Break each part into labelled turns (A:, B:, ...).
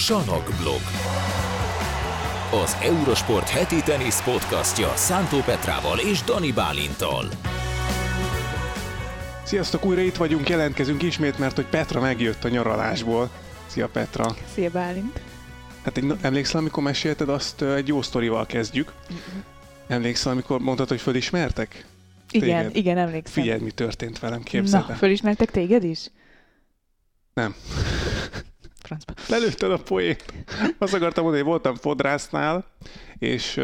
A: Sanok blog. Az Eurosport heti tenisz podcastja Szántó Petrával és Dani Bálintal.
B: Sziasztok, újra itt vagyunk, jelentkezünk ismét, mert hogy Petra megjött a nyaralásból. Szia Petra!
C: Szia Bálint!
B: Hát egy, emlékszel, amikor mesélted, azt egy jó sztorival kezdjük. Emlékszel, amikor mondtad, hogy fölismertek?
C: Igen,
B: Téged?
C: igen, emlékszem.
B: Figyelj, mi történt velem, képzeld
C: Na, fölismertek téged is?
B: Nem.
C: Francba.
B: Lelőtted a poét. Azt akartam mondani, hogy voltam fodrásznál, és,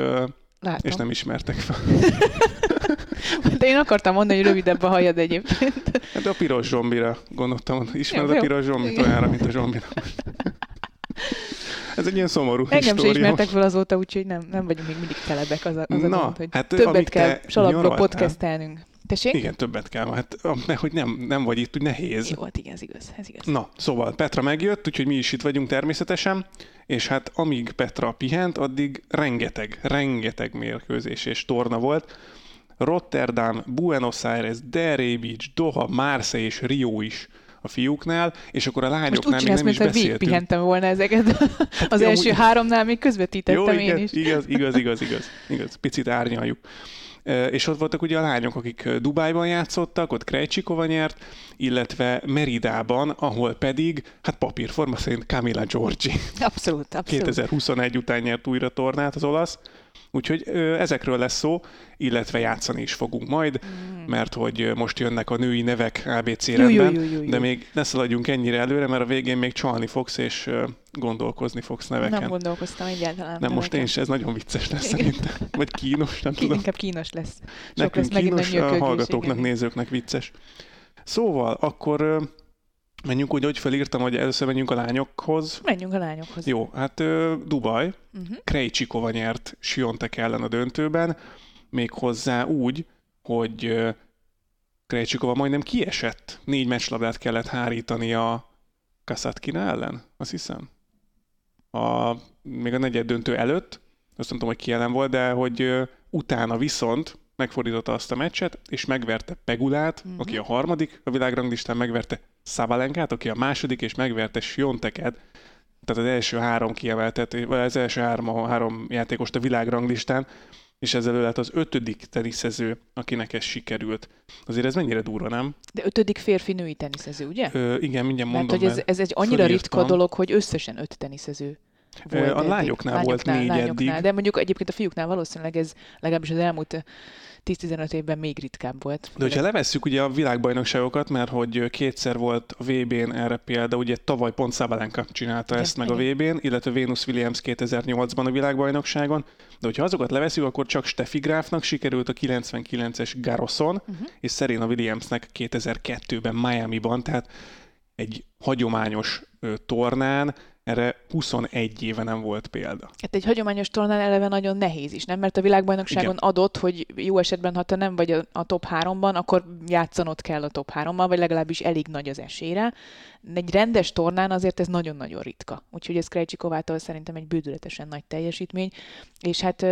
C: Látom.
B: és nem ismertek fel.
C: De én akartam mondani, hogy rövidebb a hajad egyébként.
B: Hát de a piros zsombira gondoltam, ismered
C: Jó,
B: a piros zsombit olyanra, mint a zsombira. Ez egy ilyen szomorú
C: Engem sem
B: história.
C: ismertek fel azóta, úgyhogy nem, nem vagyunk még mindig telebek az a, az a
B: Na,
C: gond, hogy
B: hát,
C: többet kell
B: te nyaraltál-
C: podcastelnünk. Tessék?
B: Igen, többet kell. Hát, mert hogy nem, nem vagy itt, úgy nehéz.
C: Jó, hát igen, ez igaz, ez igaz.
B: Na, szóval Petra megjött, úgyhogy mi is itt vagyunk természetesen, és hát amíg Petra pihent, addig rengeteg, rengeteg mérkőzés és torna volt. Rotterdam, Buenos Aires, Delray Beach, Doha, Marseille és Rio is a fiúknál, és akkor a
C: Most
B: lányoknál
C: úgy
B: még nem is beszéltünk.
C: végigpihentem volna ezeket. Az
B: jó,
C: első
B: amúgy-
C: háromnál még közvetítettem
B: Jó,
C: én
B: igen,
C: is.
B: igaz, igaz, igaz, igaz, igaz. Picit árnyaljuk. És ott voltak ugye a lányok, akik Dubájban játszottak, ott Krejcsikova nyert, illetve Meridában, ahol pedig, hát papírforma szerint Camila Giorgi
C: Abszolút, abszolút.
B: 2021 után nyert újra tornát az olasz. Úgyhogy ezekről lesz szó, illetve játszani is fogunk majd, mert hogy most jönnek a női nevek ABC rendben, de még ne szaladjunk ennyire előre, mert a végén még csalni fogsz, és gondolkozni fogsz neveken.
C: Nem gondolkoztam egyáltalán.
B: Nem, most én
C: neveken.
B: is, ez nagyon vicces lesz
C: Igen.
B: szerintem. Vagy kínos, nem tudom.
C: inkább kínos lesz. Sok
B: Nekünk
C: lesz megint
B: kínos,
C: a
B: hallgatóknak,
C: igen.
B: nézőknek vicces. Szóval, akkor menjünk úgy, hogy felírtam, hogy először menjünk a lányokhoz.
C: Menjünk a lányokhoz.
B: Jó, hát Dubaj,
C: Uh-huh.
B: Krejcsikova nyert Siontek ellen a döntőben, méghozzá úgy, hogy Krejcsikova majdnem kiesett. Négy meccslabdát kellett hárítani a Kasatkina ellen, azt hiszem. A, még a negyed döntő előtt, azt nem tudom, hogy ki ellen volt, de hogy utána viszont megfordította azt a meccset, és megverte Pegulát,
C: Mhm.
B: aki a harmadik a világranglistán, megverte Szabalenkát, aki a második, és megverte Sionteket, tehát az első három kiemeltet, vagy az első három, három játékost a világranglistán, és ezzel ő lett az ötödik teniszező, akinek ez sikerült. Azért ez mennyire durva, nem?
C: De ötödik férfi női teniszező, ugye?
B: Ö, igen, mindjárt
C: Mert
B: mondom.
C: hogy ez, ez egy annyira ritka
B: fölírtam.
C: dolog, hogy összesen öt teniszező volt
B: a
C: eddig.
B: lányoknál volt négy eddig.
C: De mondjuk egyébként a fiúknál valószínűleg ez legalábbis az elmúlt 10-15 évben még ritkább volt.
B: De hogyha levesszük ugye a világbajnokságokat, mert hogy kétszer volt a VB-n erre példa, ugye tavaly pont Szabalenka csinálta
C: Igen,
B: ezt meg a
C: igen.
B: VB-n, illetve Venus Williams 2008-ban a világbajnokságon, de hogyha azokat levesszük, akkor csak Steffi Grafnak sikerült a 99-es Garroson,
C: Uh-huh.
B: és Serena Williamsnek 2002-ben Miami-ban, tehát egy hagyományos ö, tornán erre 21 éve nem volt példa.
C: Hát egy hagyományos tornán eleve nagyon nehéz is, nem? Mert a világbajnokságon
B: Igen.
C: adott, hogy jó esetben, ha te nem vagy a, a top 3-ban, akkor játszanod kell a top 3-mal, vagy legalábbis elég nagy az esélyre. Egy rendes tornán azért ez nagyon-nagyon ritka. Úgyhogy ez Krejcsikovától szerintem egy bődületesen nagy teljesítmény. És hát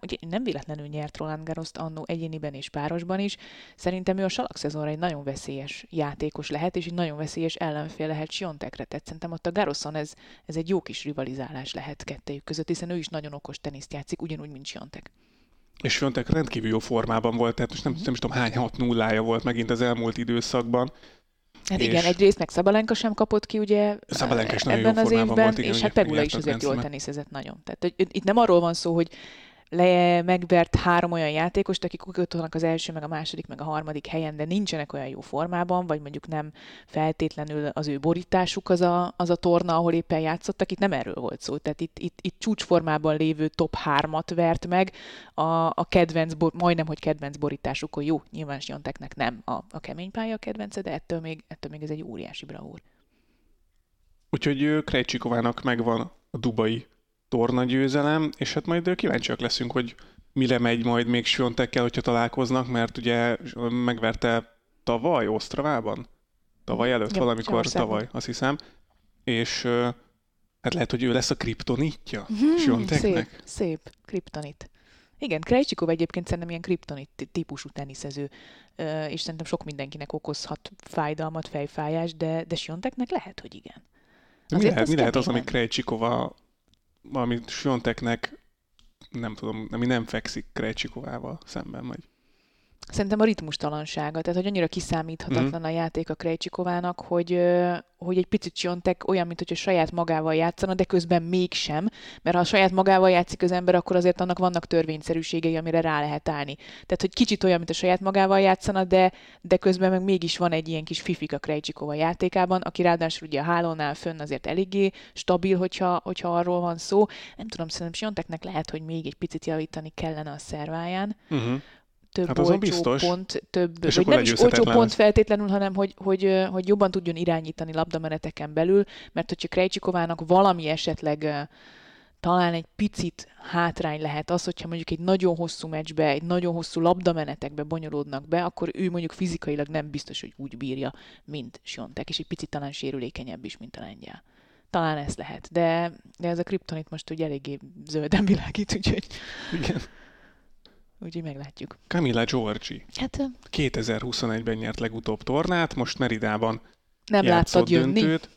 C: ugye nem véletlenül nyert Roland Garroszt annó egyéniben és párosban is. Szerintem ő a salak szezonra egy nagyon veszélyes játékos lehet, és egy nagyon veszélyes ellenfél lehet Siontekre. Tehát szerintem ott a Garroson ez, ez egy jó kis rivalizálás lehet kettejük között, hiszen ő is nagyon okos teniszt játszik, ugyanúgy, mint Siontek.
B: És Fiontek rendkívül jó formában volt, tehát most nem, nem is tudom hány 6 nullája volt megint az elmúlt időszakban.
C: Hát
B: És-
C: igen, egyrészt meg Szabalenka sem kapott ki, ugye
B: Szabalenka is
C: ebben az évben,
B: volt, igen,
C: és hát Pegula is azért jól
B: Grand
C: teniszezett nagyon. Tehát hogy itt nem arról van szó, hogy le megvert három olyan játékost, akik ott vannak az első, meg a második, meg a harmadik helyen, de nincsenek olyan jó formában, vagy mondjuk nem feltétlenül az ő borításuk az a, az a torna, ahol éppen játszottak. Itt nem erről volt szó. Tehát itt, itt, itt csúcsformában lévő top hármat vert meg a, a kedvenc, bor, majdnem, hogy kedvenc borításukon. Jó, nyilván Sionteknek nem a, a kemény pálya a kedvence, de ettől még, ettől még ez egy óriási bravúr.
B: Úgyhogy Krejcsikovának megvan a dubai torna győzelem, és hát majd kíváncsiak leszünk, hogy mire megy majd még Siontekkel, hogyha találkoznak, mert ugye megverte tavaly Osztravában? Tavaly előtt,
C: Ja,
B: valamikor tavaly, azt hiszem. És hát lehet, hogy ő lesz a kriptonitja
C: Hmm, szép, szép, kriptonit. Igen, Krejcsikov egyébként szerintem ilyen kriptonit típusú teniszező, és szerintem sok mindenkinek okozhat fájdalmat, fejfájást, de, de Sionteknek lehet, hogy igen.
B: Mi lehet, mi lehet az, ami Krejcsikova, ami Svionteknek nem tudom, ami nem fekszik Krejcsikovával szemben, vagy
C: Szerintem a ritmustalansága, tehát hogy annyira kiszámíthatatlan mm. a játék a Krejcsikovának, hogy, hogy egy picit Siontek olyan, mint hogy a saját magával játszana, de közben mégsem, mert ha a saját magával játszik az ember, akkor azért annak vannak törvényszerűségei, amire rá lehet állni. Tehát, hogy kicsit olyan, mint a saját magával játszana, de, de közben meg mégis van egy ilyen kis fifik a Krejcsikova játékában, aki ráadásul ugye a hálónál fönn azért eléggé stabil, hogyha, hogyha arról van szó. Nem tudom, szerintem Sionteknek lehet, hogy még egy picit javítani kellene a szerváján. Uh-huh több hát olcsó biztos. pont, több, és vagy nem is olcsó pont feltétlenül, hanem hogy, hogy, hogy jobban tudjon irányítani labdameneteken belül, mert hogyha Krejcsikovának valami esetleg talán egy picit hátrány lehet az, hogyha mondjuk egy nagyon hosszú meccsbe, egy nagyon hosszú labdamenetekbe bonyolódnak be, akkor ő mondjuk fizikailag nem biztos, hogy úgy bírja, mint Siontek, és egy picit talán sérülékenyebb is, mint a lengyel. Talán ez lehet, de, de ez a kriptonit most ugye eléggé zölden világít, úgyhogy... Igen. Úgyhogy meglátjuk.
B: Camilla Giorgi. Hát, 2021-ben nyert legutóbb tornát, most Meridában
C: nem láttad jönni? döntőt.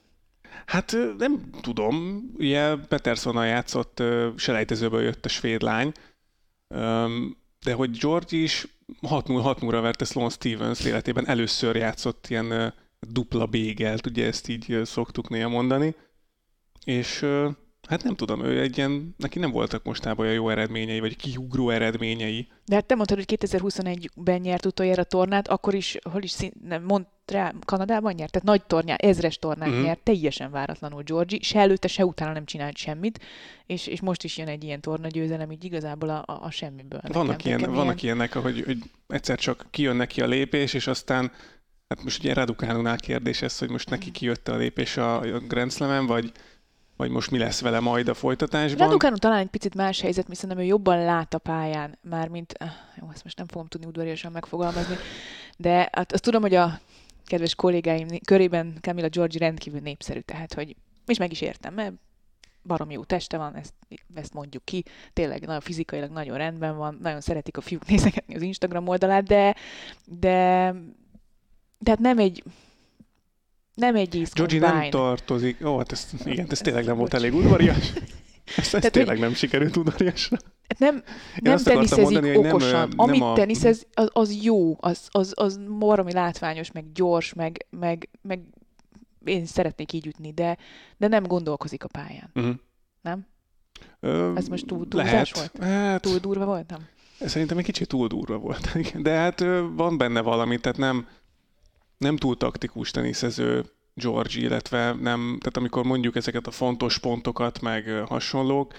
B: Hát nem tudom, ugye Petersonnal játszott, selejtezőből jött a svéd lány, de hogy George is 6-0-6-0-ra verte Sloan Stevens életében, először játszott ilyen dupla bégelt, ugye ezt így szoktuk néha mondani, és Hát nem tudom, ő egy ilyen, neki nem voltak mostában olyan jó eredményei, vagy kiugró eredményei.
C: De hát te mondtad, hogy 2021-ben nyert utoljára a tornát, akkor is, hol is szín, nem, Montrá, Kanadában nyert, tehát nagy tornyá, ezres tornát uh-huh. nyert, teljesen váratlanul Georgi, se előtte, se utána nem csinált semmit, és, és most is jön egy ilyen tornagyőzelem, így igazából a, a, a semmiből.
B: Vannak, ilyen, vannak ilyen... ilyenek, hogy, hogy egyszer csak kijön neki a lépés, és aztán Hát most ugye Radukánunál kérdés ez, hogy most neki kijött a lépés a, a Grand Slam-en, vagy, vagy most mi lesz vele majd a folytatásban.
C: Raducanu talán egy picit más helyzet, mi szerintem ő jobban lát a pályán, már mint, eh, jó, ezt most nem fogom tudni udvariasan megfogalmazni, de hát azt tudom, hogy a kedves kollégáim körében Camilla Georgi rendkívül népszerű, tehát hogy és meg is értem, mert barom jó teste van, ezt, ezt mondjuk ki, tényleg nagyon fizikailag nagyon rendben van, nagyon szeretik a fiúk nézegetni az Instagram oldalát, de, de tehát nem egy, nem egy ízkos
B: Georgie nem tartozik. Ó, hát ez, igen, ez tényleg nem volt elég udvarias. Ez, ez tényleg nem sikerült udvariasra.
C: Nem, nem teniszezik mondani, okosan. Nem, Amit nem a... teniszez, az, az jó, az, az, az valami látványos, meg gyors, meg, meg, meg én szeretnék így ütni, de, de nem gondolkozik a pályán. Uh-huh. Nem? Ö, Ez most túl túlzás volt? Hát, túl durva volt, nem?
B: Szerintem egy kicsit túl durva volt. De hát van benne valami, tehát nem, nem túl taktikus teniszező George, illetve nem, tehát amikor mondjuk ezeket a fontos pontokat, meg hasonlók,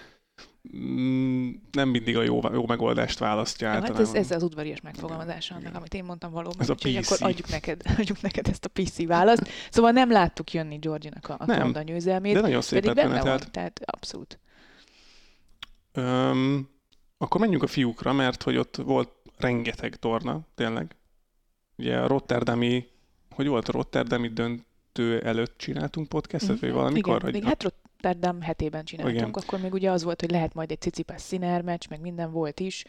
B: mm, nem mindig a jó, jó megoldást választja
C: ja, Hát ez, ez az udvarias megfogalmazása annak, amit én mondtam valóban. Ez a PC. Akkor adjuk neked, adjuk neked ezt a PC választ. Szóval nem láttuk jönni Georginak a, a nem, győzelmét.
B: De nagyon szép benne
C: van, tehát abszolút.
B: Öm, akkor menjünk a fiúkra, mert hogy ott volt rengeteg torna, tényleg. Ugye a Rotterdami hogy volt a Rotterdami döntő előtt csináltunk podcastet, mm-hmm. vagy mhm. valamikor?
C: Igen, hogy még hát Rotterdam hetében csináltunk, Igen. akkor még ugye az volt, hogy lehet majd egy Cicipás Sziner meccs, meg minden volt is.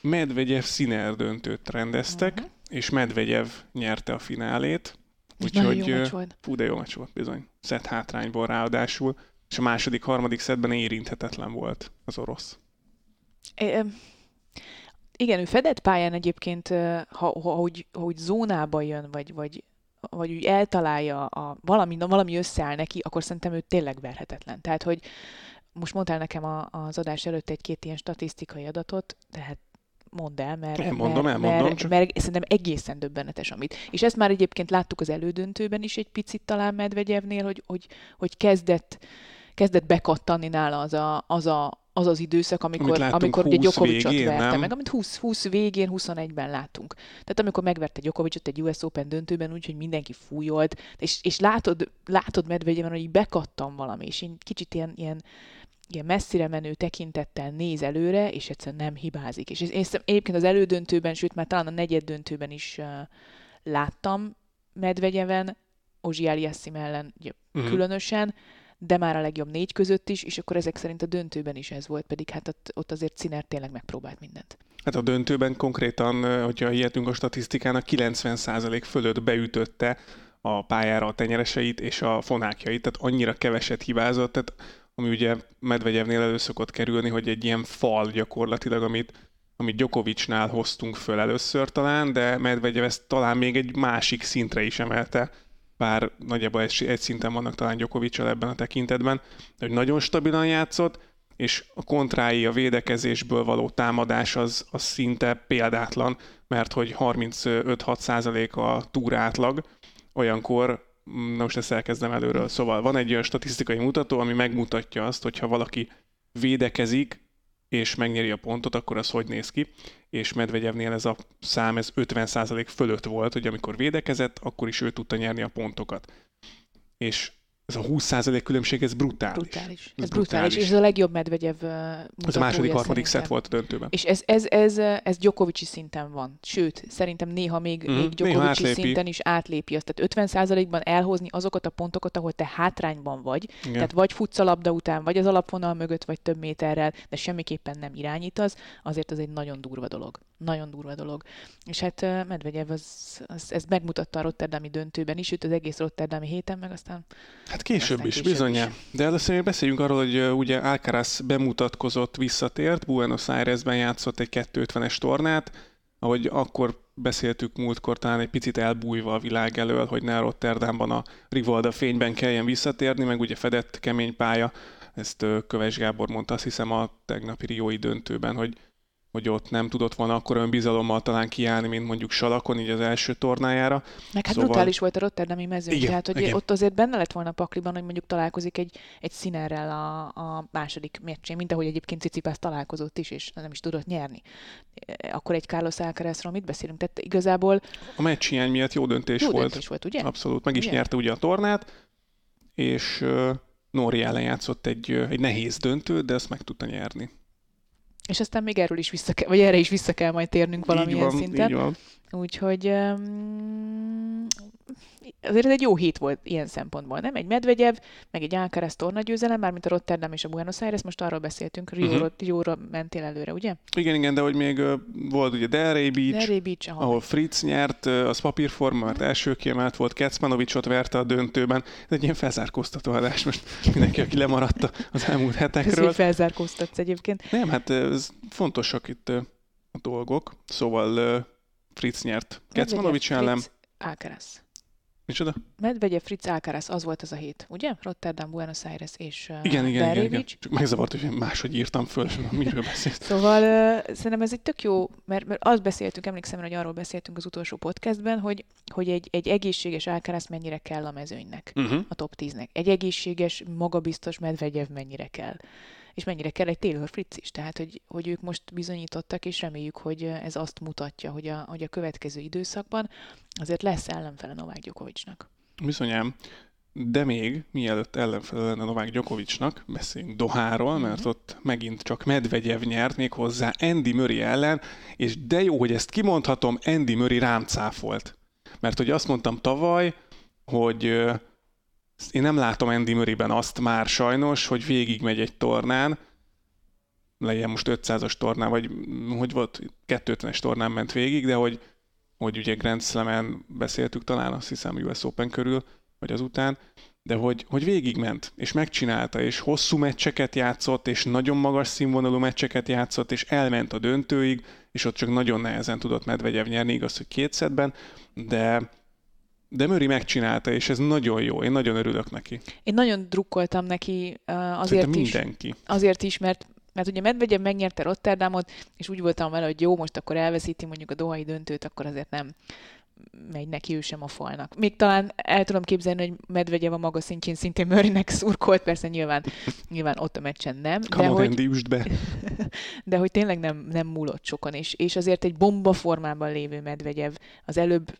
B: Medvegyev Sziner döntőt rendeztek, uh-huh. és Medvegyev nyerte a finálét. Úgyhogy, fú, de jó meccs volt bizony. Szett hátrányból ráadásul, és a második, harmadik szedben érinthetetlen volt az orosz.
C: É, igen, ő fedett pályán egyébként, ha, ha, hogy, hogy zónába jön, vagy, vagy, vagy úgy eltalálja, a, valami, valami összeáll neki, akkor szerintem ő tényleg verhetetlen. Tehát, hogy most mondtál nekem a, az adás előtt egy-két ilyen statisztikai adatot, tehát mondd el, mert,
B: elmondom,
C: mert,
B: elmondom,
C: mert, csak... mert szerintem egészen döbbenetes, amit. És ezt már egyébként láttuk az elődöntőben is egy picit talán Medvegyevnél, hogy, hogy, hogy kezdett, kezdett bekattanni nála az a, az a, az az időszak, amikor, amikor ugye Gyokovicsot verte nem? meg, amit 20, 20 végén, 21-ben láttunk. Tehát amikor megverte Gyokovicsot egy US Open döntőben úgy, hogy mindenki fújolt, és, és látod, látod medvegyemen, hogy bekattam valami, és én kicsit ilyen, ilyen, ilyen messzire menő tekintettel néz előre, és egyszerűen nem hibázik. És én egyébként az elődöntőben, sőt már talán a negyed döntőben is uh, láttam Medvegyeven, Ozsi Aliassim ellen ugye, uh-huh. különösen, de már a legjobb négy között is, és akkor ezek szerint a döntőben is ez volt, pedig hát ott, azért Ciner tényleg megpróbált mindent.
B: Hát a döntőben konkrétan, hogyha hihetünk a statisztikának, 90% fölött beütötte a pályára a tenyereseit és a fonákjait, tehát annyira keveset hibázott, tehát ami ugye Medvegyevnél elő szokott kerülni, hogy egy ilyen fal gyakorlatilag, amit, amit Djokovicnál hoztunk föl először talán, de Medvegyev ezt talán még egy másik szintre is emelte, bár nagyjából egy, egy szinten vannak talán Djokovicsal ebben a tekintetben, hogy nagyon stabilan játszott, és a kontrái, a védekezésből való támadás az, az szinte példátlan, mert hogy 35-6% a túra átlag, olyankor, mm, na most ezt elkezdem előről, szóval van egy olyan statisztikai mutató, ami megmutatja azt, hogyha valaki védekezik, és megnyeri a pontot, akkor az hogy néz ki. És Medvegyevnél ez a szám ez 50% fölött volt, hogy amikor védekezett, akkor is ő tudta nyerni a pontokat. És ez a 20% különbség, ez brutális.
C: Brutális. Ez, ez brutális. brutális. És ez a legjobb Medvegyev
B: Ez a második, harmadik szett volt a döntőben.
C: És ez, ez, ez, ez Djokovic szinten van. Sőt, szerintem néha még, mm, még Djokovic szinten is átlépi azt. Tehát 50%-ban elhozni azokat a pontokat, ahol te hátrányban vagy. Igen. Tehát vagy futsz a labda után, vagy az alapvonal mögött, vagy több méterrel, de semmiképpen nem irányítasz, azért az egy nagyon durva dolog. Nagyon durva dolog. És hát Medvegyev az, az, ez megmutatta a Rotterdami döntőben is, őt az egész Rotterdami héten, meg aztán
B: Hát később is, bizony. De először még beszéljünk arról, hogy ugye Alcaraz bemutatkozott, visszatért, Buenos Airesben játszott egy 250-es tornát, ahogy akkor beszéltük múltkor, talán egy picit elbújva a világ elől, hogy ne Rotterdamban a Rivalda fényben kelljen visszatérni, meg ugye fedett kemény pálya, ezt Köves Gábor mondta azt hiszem a tegnapi Riói döntőben, hogy hogy ott nem tudott volna akkor olyan bizalommal talán kiállni, mint mondjuk Salakon, így az első tornájára.
C: Meg hát szóval... brutális volt a Rotterdami mezőny, igen, tehát hogy igen. ott azért benne lett volna a pakliban, hogy mondjuk találkozik egy, egy színerrel a, a második meccsén, mint ahogy egyébként Cicipász találkozott is, és nem is tudott nyerni. Akkor egy Carlos Alcarazról mit beszélünk? Tehát igazából...
B: A meccs hiány miatt jó döntés
C: jó
B: volt.
C: Döntés volt, ugye?
B: Abszolút, meg is ugye? nyerte ugye a tornát, és uh, Nóri ellen játszott egy, egy nehéz döntő, de ezt meg tudta nyerni.
C: És aztán még erről is vissza kell, vagy erre is vissza kell majd térnünk valamilyen
B: így van,
C: szinten.
B: Így van.
C: Úgyhogy um, azért ez egy jó hét volt ilyen szempontból, nem? Egy Medvegyev, meg egy Alcaraz tornagyőzelem, mármint a Rotterdam és a Buenos Aires, most arról beszéltünk, Rio-ra, uh-huh. Rio-ra mentél előre, ugye?
B: Igen, igen, de hogy még uh, volt ugye Delray Beach,
C: Delray Beach ahol,
B: ahol Fritz nyert, uh, az papírforma, mert első kiemelt volt, Kecmanovicsot verte a döntőben. Ez egy ilyen felzárkóztató adás most mindenki, aki lemaradt az elmúlt hetekről. Ez
C: felzárkóztatsz egyébként.
B: Nem, hát ez fontosak itt uh, a dolgok. Szóval Fritz nyert Kecmanovics ellen.
C: Alcaraz.
B: Micsoda?
C: Medvegyev, Fritz Alcaraz, az volt az a hét, ugye? Rotterdam, Buenos Aires és uh,
B: igen, igen, igen, igen, Csak megzavart, hogy máshogy írtam föl, miről beszélt.
C: szóval uh, szerintem ez egy tök jó, mert, mert azt beszéltünk, emlékszem, hogy arról beszéltünk az utolsó podcastben, hogy, hogy egy, egy egészséges Alcaraz mennyire kell a mezőnynek, uh-huh. a top 10-nek. Egy egészséges, magabiztos Medvegyev mennyire kell és mennyire kell egy Taylor Fritz is. Tehát, hogy, hogy ők most bizonyítottak, és reméljük, hogy ez azt mutatja, hogy a, hogy a következő időszakban azért lesz ellenfele Novák Gyokovicsnak.
B: Bizonyám. De még, mielőtt ellenfele lenne Novák Gyokovicsnak, beszéljünk Doháról, mert mm-hmm. ott megint csak Medvegyev nyert még hozzá Andy Murray ellen, és de jó, hogy ezt kimondhatom, Andy Murray rám cáfolt. Mert hogy azt mondtam tavaly, hogy én nem látom Andy Murray-ben azt már sajnos, hogy végigmegy egy tornán, legyen most 500-as tornán, vagy hogy volt, 250-es tornán ment végig, de hogy, hogy ugye Grand Slam-en beszéltük talán, azt hiszem US Open körül, vagy azután, de hogy, hogy végigment, és megcsinálta, és hosszú meccseket játszott, és nagyon magas színvonalú meccseket játszott, és elment a döntőig, és ott csak nagyon nehezen tudott Medvegyev nyerni, igaz, hogy két szedben, de, de Möri megcsinálta, és ez nagyon jó. Én nagyon örülök neki.
C: Én nagyon drukkoltam neki azért
B: mindenki.
C: is. Azért is, mert mert ugye Medvegyev megnyerte Rotterdamot, és úgy voltam vele, hogy jó, most akkor elveszíti mondjuk a dohai döntőt, akkor azért nem megy neki ő sem a falnak. Még talán el tudom képzelni, hogy Medvegyev a maga szintjén szintén Murraynek szurkolt, persze nyilván, nyilván ott a meccsen nem.
B: de hogy, be.
C: de hogy tényleg nem, nem múlott sokan, és, és azért egy bomba formában lévő Medvegyev az előbb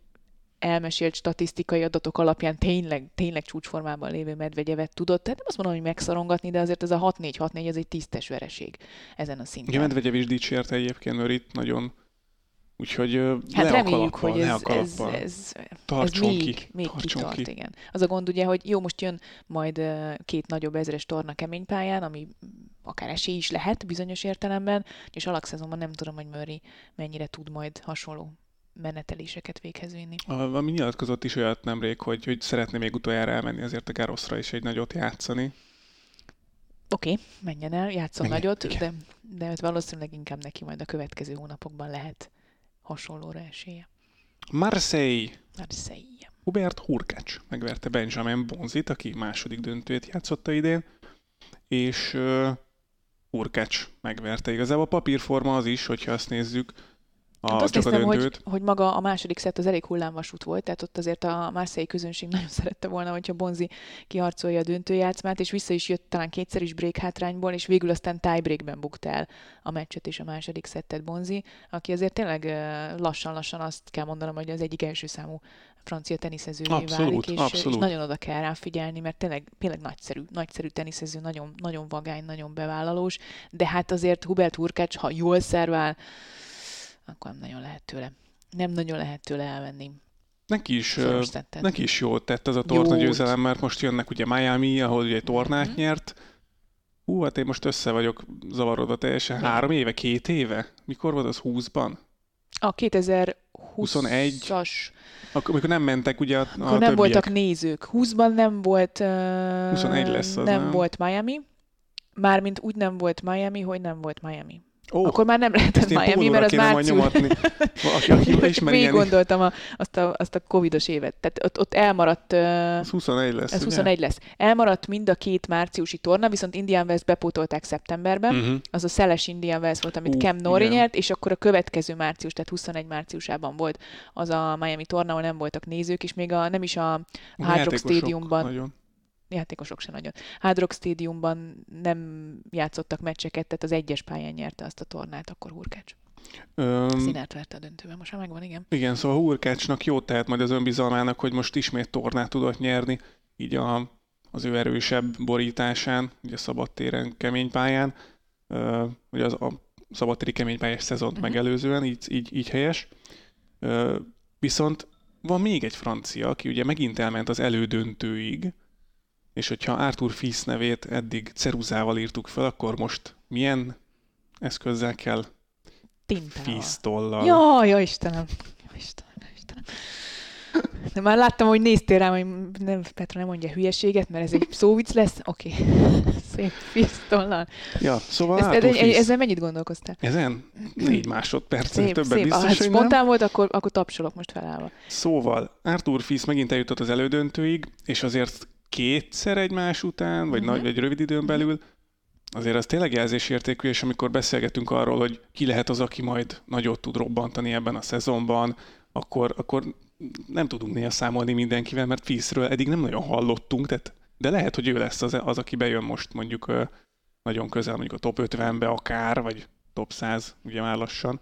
C: elmesélt statisztikai adatok alapján tényleg, tényleg csúcsformában lévő medvegyevet tudott. Tehát nem azt mondom, hogy megszorongatni, de azért ez a 6-4-6-4, ez egy tisztes vereség ezen a szinten.
B: Igen, Medvegyev is dicsérte egyébként, mert itt nagyon Úgyhogy
C: hát
B: le
C: reméljük, hogy ez, ez, ez, ez még, ki. még Tartson kitart, ki. igen. Az a gond ugye, hogy jó, most jön majd két nagyobb ezres torna keménypályán, ami akár esély is lehet bizonyos értelemben, és alakszezonban nem tudom, hogy Murray mennyire tud majd hasonló meneteléseket véghez vinni.
B: A, ami nyilatkozott is olyat nemrég, hogy, hogy szeretné még utoljára elmenni azért a Garoszra is egy nagyot játszani.
C: Oké, okay, menjen el, játszom
B: Menjen,
C: nagyot,
B: igen.
C: de, de valószínűleg inkább neki majd a következő hónapokban lehet hasonlóra esélye.
B: Marseille.
C: Marseille.
B: Hubert Hurkács megverte Benjamin Bonzit, aki második döntőt játszotta idén, és uh, Hurkács megverte. Igazából a papírforma az is, hogyha azt nézzük, a,
C: Hát azt néztem, hogy, hogy maga a második szett az elég hullámvasút volt, tehát ott azért a Marseille közönség nagyon szerette volna, hogyha Bonzi kiharcolja a döntőjátszmát, és vissza is jött talán kétszer is break hátrányból, és végül aztán tiebreakben bukta el a meccset és a második szettet Bonzi, aki azért tényleg lassan-lassan azt kell mondanom, hogy az egyik első számú francia teniszezővé
B: Abszolút,
C: válik, és,
B: abszolút.
C: és nagyon oda kell rá figyelni, mert tényleg, tényleg nagyszerű, nagyszerű teniszező, nagyon, nagyon vagány, nagyon bevállalós, de hát azért Hubert Hurkács, ha jól szervál, akkor nem nagyon lehet tőle. Nem nagyon lehet tőle elvenni.
B: Neki is, neki is jót tett ez a torna
C: Jót.
B: győzelem, mert most jönnek ugye Miami, ahol ugye tornát
C: Mhm.
B: nyert. Hú, hát én most össze vagyok zavarodva teljesen. Három éve, két éve? Mikor volt az 20-ban?
C: A 2020-as,
B: 21. Akkor, amikor nem mentek ugye a, a
C: akkor nem
B: többiek.
C: voltak nézők. 20-ban nem volt, uh,
B: 21 lesz az,
C: nem,
B: nem?
C: volt Miami. Mármint úgy nem volt Miami, hogy nem volt Miami.
B: Ó,
C: Akkor már nem lehetett
B: ezt én
C: Miami, mert az március.
B: aki
C: Csak
B: ismeri
C: végig gondoltam a, azt, a, azt a covidos évet. Tehát ott, ott elmaradt uh,
B: az 21 lesz,
C: Ez
B: ugye?
C: 21 lesz. Elmaradt mind a két márciusi torna, viszont Indian Wells bepótolták szeptemberben.
B: Uh-huh.
C: Az a szeles Indian Wells volt, amit
B: Ú,
C: Cam nyert, és akkor a következő március, tehát 21 márciusában volt az a Miami torna, ahol nem voltak nézők, és még a, nem is a
B: A
C: Hard Rock Stadiumban,
B: Nagyon.
C: Játékosok se nagyon, Hard Rock Stadiumban nem játszottak meccseket, tehát az egyes pályán nyerte azt a tornát, akkor Hurkács.
B: Öm,
C: Színát verte a döntőben, most már megvan, igen.
B: igen, szóval Hurkácsnak jót tehet majd az önbizalmának, hogy most ismét tornát tudott nyerni, így a, az ő erősebb borításán, ugye szabadtéren, kemény pályán, Ö, ugye az a szabadtéri keménypályás szezont
C: Mhm.
B: megelőzően, így, így, így helyes. Ö, viszont van még egy francia, aki ugye megint elment az elődöntőig, és hogyha Arthur Fils nevét eddig ceruzával írtuk fel, akkor most milyen eszközzel kell
C: Tintával.
B: Fils-tollal?
C: Ja, ja Istenem. Ja, Istenem, Istenem. De már láttam, hogy néztél rám, hogy nem, Petra nem mondja hülyeséget, mert ez egy szóvic lesz. Oké. Szép pisztollal.
B: Ja, szóval
C: Ezt, ez,
B: Fils.
C: ezzel mennyit gondolkoztál?
B: Ezen? Négy másodperc,
C: Szép,
B: többet
C: szép.
B: biztos,
C: Ha
B: hogy
C: spontán volt, akkor, akkor tapsolok most felállva.
B: Szóval Arthur Fils megint eljutott az elődöntőig, és azért kétszer egymás után, vagy
C: Mhm.
B: nagy, vagy rövid időn belül, azért az tényleg jelzésértékű, és amikor beszélgetünk arról, hogy ki lehet az, aki majd nagyot tud robbantani ebben a szezonban, akkor, akkor nem tudunk néha számolni mindenkivel, mert Filsről eddig nem nagyon hallottunk, tehát, de lehet, hogy ő lesz az, az aki bejön most mondjuk nagyon közel, mondjuk a top 50-be akár, vagy top 100, ugye már lassan.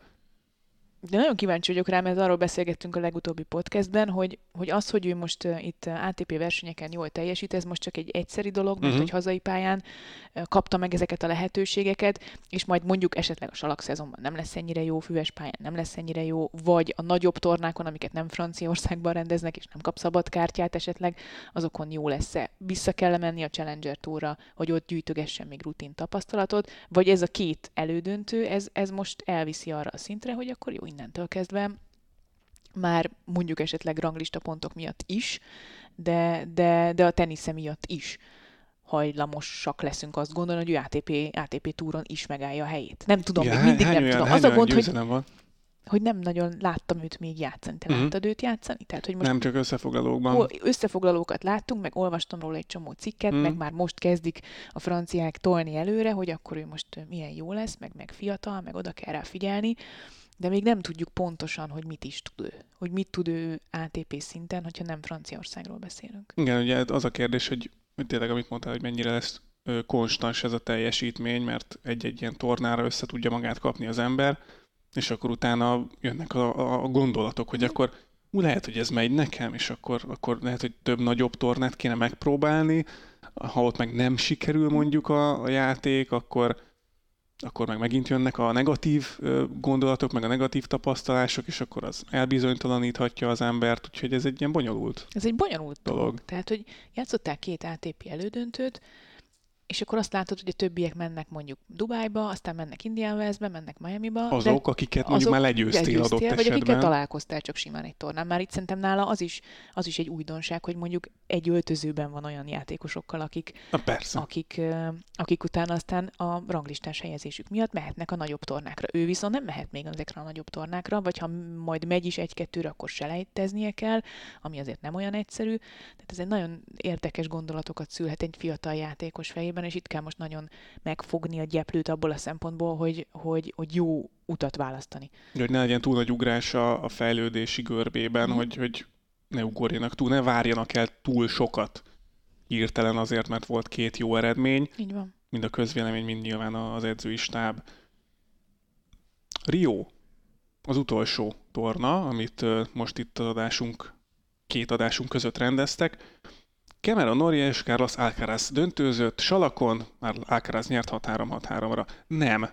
C: De nagyon kíváncsi vagyok rá, mert arról beszélgettünk a legutóbbi podcastben, hogy, hogy az, hogy ő most itt ATP versenyeken jól teljesít, ez most csak egy egyszeri dolog, mert
B: Mhm.
C: hogy hazai pályán kapta meg ezeket a lehetőségeket, és majd mondjuk esetleg a salak szezonban nem lesz ennyire jó, füves pályán nem lesz ennyire jó, vagy a nagyobb tornákon, amiket nem Franciaországban rendeznek, és nem kap szabad kártyát esetleg, azokon jó lesz-e. Vissza kell menni a Challenger Tourra, hogy ott gyűjtögessen még rutin tapasztalatot, vagy ez a két elődöntő, ez, ez most elviszi arra a szintre, hogy akkor jó, innentől kezdve már mondjuk esetleg ranglista pontok miatt is, de, de, de a tenisze miatt is hajlamosak leszünk azt gondolni, hogy ő ATP, ATP túron is megállja a helyét. Nem tudom,
B: Igen,
C: még mindig
B: hány
C: nem
B: olyan,
C: tudom. Az a gond, hogy,
B: van?
C: hogy nem nagyon láttam őt még játszani. Te
B: Mhm.
C: láttad őt játszani? Tehát, hogy most
B: Nem csak összefoglalókban.
C: Ol- összefoglalókat láttunk, meg olvastam róla egy csomó cikket,
B: Mm.
C: meg már most kezdik a franciák tolni előre, hogy akkor ő most milyen jó lesz, meg, meg fiatal, meg oda kell rá figyelni, de még nem tudjuk pontosan, hogy mit is tud ő. Hogy mit tud ő ATP szinten, hogyha nem Franciaországról beszélünk.
B: Igen, ugye az a kérdés, hogy, tényleg, amit mondtál, hogy mennyire lesz konstans ez a teljesítmény, mert egy-egy ilyen tornára össze tudja magát kapni az ember, és akkor utána jönnek a, a- a gondolatok, hogy akkor ú, lehet, hogy ez megy nekem, és akkor, akkor lehet, hogy több nagyobb tornát kéne megpróbálni, ha ott meg nem sikerül mondjuk a, a játék, akkor, akkor meg megint jönnek a negatív gondolatok, meg a negatív tapasztalások, és akkor az elbizonytalaníthatja az embert, úgyhogy ez egy ilyen bonyolult
C: Ez egy bonyolult dolog.
B: dolog.
C: Tehát, hogy játszottál két ATP elődöntőt, és akkor azt látod, hogy a többiek mennek mondjuk Dubájba, aztán mennek Indian Wellsbe, mennek Miami-ba.
B: Azok, de akiket mondjuk már legyőztél, legyőztél adott
C: vagy
B: esetben.
C: akiket találkoztál csak simán egy tornán. Már itt szerintem nála az is, az is egy újdonság, hogy mondjuk egy öltözőben van olyan játékosokkal, akik,
B: Na persze.
C: akik, akik utána aztán a ranglistás helyezésük miatt mehetnek a nagyobb tornákra. Ő viszont nem mehet még ezekre a nagyobb tornákra, vagy ha majd megy is egy-kettőre, akkor selejteznie kell, ami azért nem olyan egyszerű. Tehát ez egy nagyon érdekes gondolatokat szülhet egy fiatal játékos fejében, és itt kell most nagyon megfogni a gyeplőt abból a szempontból, hogy, hogy, hogy jó utat választani.
B: Hogy ne legyen túl nagy ugrás a, a fejlődési görbében, mm. hogy, hogy ne ugorjanak túl, ne várjanak el túl sokat hirtelen azért, mert volt két jó eredmény.
C: Így van.
B: Mind a közvélemény, mind nyilván az edzői stáb. Rio, az utolsó torna, amit most itt az adásunk, két adásunk között rendeztek. Cameron Noria és Carlos Alcaraz döntőzött, Salakon, már Alcaraz nyert 6-3-6-3-ra. Nem.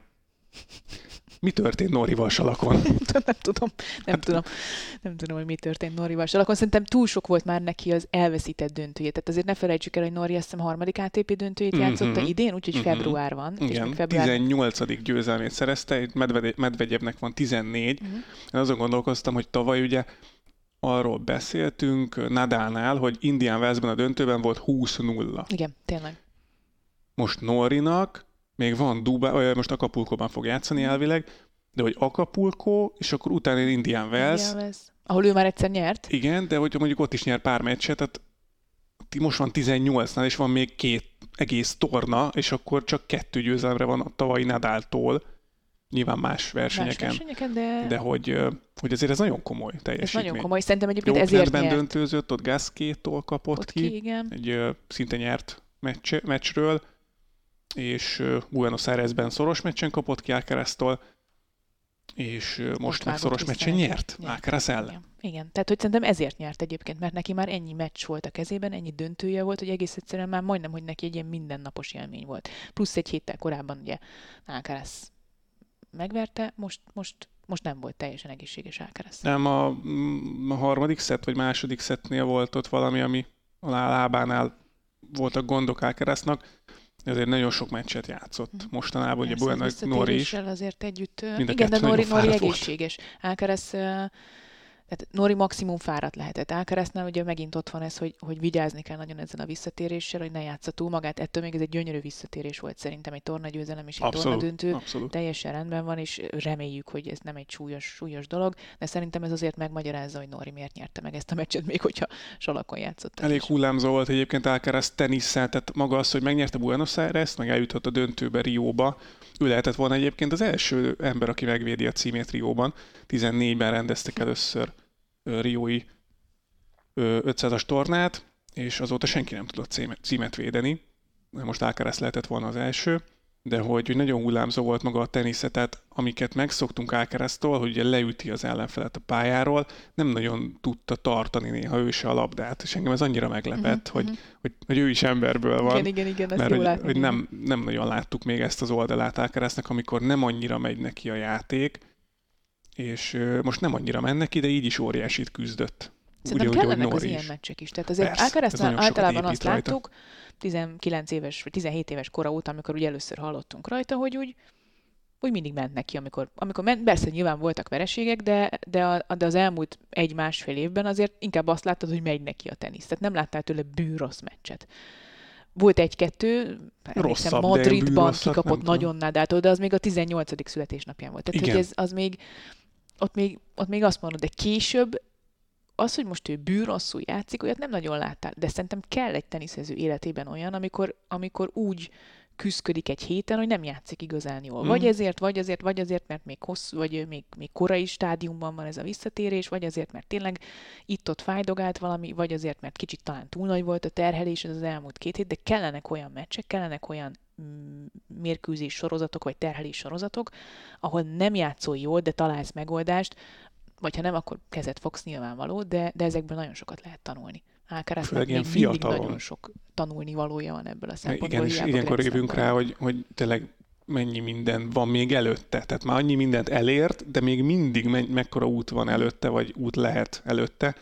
B: Mi történt Norival Salakon?
C: nem tudom, nem hát, tudom, nem tudom, hogy mi történt Norival Salakon. Szerintem túl sok volt már neki az elveszített döntője. Tehát azért ne felejtsük el, hogy Nori azt hiszem harmadik ATP döntőjét mm-hmm. játszotta idén, úgyhogy mm-hmm. február van.
B: Igen, és február... 18. győzelmét szerezte, Medvegyevnek van 14. Mm-hmm. Én azon gondolkoztam, hogy tavaly ugye arról beszéltünk Nadálnál, hogy Indian Wellsben a döntőben volt 20-0.
C: Igen, tényleg.
B: Most Norinak még van Dubai, most Acapulco-ban fog játszani mm. elvileg, de hogy Acapulco, és akkor utána Indian Wells. Indian Wells.
C: Ahol ő már egyszer nyert.
B: Igen, de hogy mondjuk ott is nyer pár meccset, tehát most van 18-nál, és van még két egész torna, és akkor csak kettő győzelemre van a tavalyi Nadáltól. Nyilván más versenyeken.
C: Más versenyeken, de...
B: De hogy, hogy azért ez nagyon komoly teljesítmény.
C: Ez nagyon komoly, szerintem egyébként ezért nyert.
B: döntőzött, ott Gasquet-tól kapott ott ki,
C: ki igen.
B: egy szinte nyert meccs, meccsről, és Buenos Airesben szoros meccsen kapott ki Alcaraztól, és most, most meg szoros meccsen nyert, nyert Alcaraz ellen.
C: Igen. igen, tehát hogy szerintem ezért nyert egyébként, mert neki már ennyi meccs volt a kezében, ennyi döntője volt, hogy egész egyszerűen már majdnem, hogy neki egy ilyen mindennapos élmény volt. Plusz egy héttel korábban ugye Alcaraz megverte, most, most, most nem volt teljesen egészséges Alcaraz.
B: Nem, a, a harmadik szett, vagy második szettnél volt ott valami, ami a lábánál voltak gondok Alcaraznak, azért nagyon sok meccset játszott hm. mostanában, ugye Buena Nori is.
C: azért együtt, igen, de Nori, Nori egészséges. Alcaraz tehát Nori maximum fáradt lehetett. Alcaraznál ugye megint ott van ez, hogy, hogy vigyázni kell nagyon ezen a visszatéréssel, hogy ne játsza túl magát. Ettől még ez egy gyönyörű visszatérés volt szerintem, egy tornagyőzelem és egy abszolút, tornadöntő. Abszolút. Teljesen rendben van, és reméljük, hogy ez nem egy súlyos, súlyos dolog, de szerintem ez azért megmagyarázza, hogy Nori miért nyerte meg ezt a meccset, még hogyha salakon játszott.
B: Elég is. hullámzó volt egyébként Alcaraz tenisszel, tehát maga az, hogy megnyerte Buenos Aires, meg eljutott a döntőbe Rióba, ő lehetett volna egyébként az első ember, aki megvédi a címét Rióban. 14-ben rendeztek először Riói 500-as tornát, és azóta senki nem tudott címet védeni. Most Alcaraz lehetett volna az első, de hogy, hogy nagyon hullámzó volt maga a tenisze, tehát amiket megszoktunk Alcaraztól, hogy ugye leüti az ellenfelet a pályáról, nem nagyon tudta tartani néha ő se a labdát, és engem ez annyira meglepett, uh-huh, hogy, uh-huh. Hogy, hogy, ő is emberből van.
C: Igen, igen, igen,
B: mert hogy,
C: látni,
B: hogy nem, nem nagyon láttuk még ezt az oldalát Alcaraznak, amikor nem annyira megy neki a játék, és most nem annyira mennek ide, így is óriásit küzdött.
C: Szerintem úgy, kellenek az ilyen meccsek is. Tehát azért Alcaraznál általában azt rajta. láttuk, 19 éves vagy 17 éves kora óta, amikor ugye először hallottunk rajta, hogy úgy, úgy mindig ment neki, amikor, amikor ment. Persze nyilván voltak vereségek, de, de, a, de az elmúlt egy-másfél évben azért inkább azt láttad, hogy megy neki a tenisz. Tehát nem láttál tőle bűrossz meccset. Volt egy-kettő, Rosszabb, Madridban kikapott nagyon Nadától, de az még a 18. születésnapján volt. Tehát, hogy ez az még, ott még, ott még azt mondod, de később az, hogy most ő bűrosszul játszik, olyat nem nagyon láttál. De szerintem kell egy teniszező életében olyan, amikor, amikor úgy küzdik egy héten, hogy nem játszik igazán jól. Mm. Vagy ezért, vagy azért, vagy azért, mert még hosszú, vagy még, még korai stádiumban van ez a visszatérés, vagy azért, mert tényleg itt-ott fájdogált valami, vagy azért, mert kicsit talán túl nagy volt a terhelés az elmúlt két hét, de kellenek olyan meccsek, kellenek olyan mm, mérkőzés sorozatok, vagy terhelés sorozatok, ahol nem játszol jól, de találsz megoldást, vagy ha nem, akkor kezet fogsz nyilvánvaló, de, de ezekből nagyon sokat lehet tanulni. Ákárásznak még mindig nagyon sok tanulni valója van ebből a szempontból.
B: Igen, és ilyenkor évünk rá, hogy, hogy tényleg mennyi minden van még előtte. Tehát már annyi mindent elért, de még mindig me- mekkora út van előtte, vagy út lehet előtte.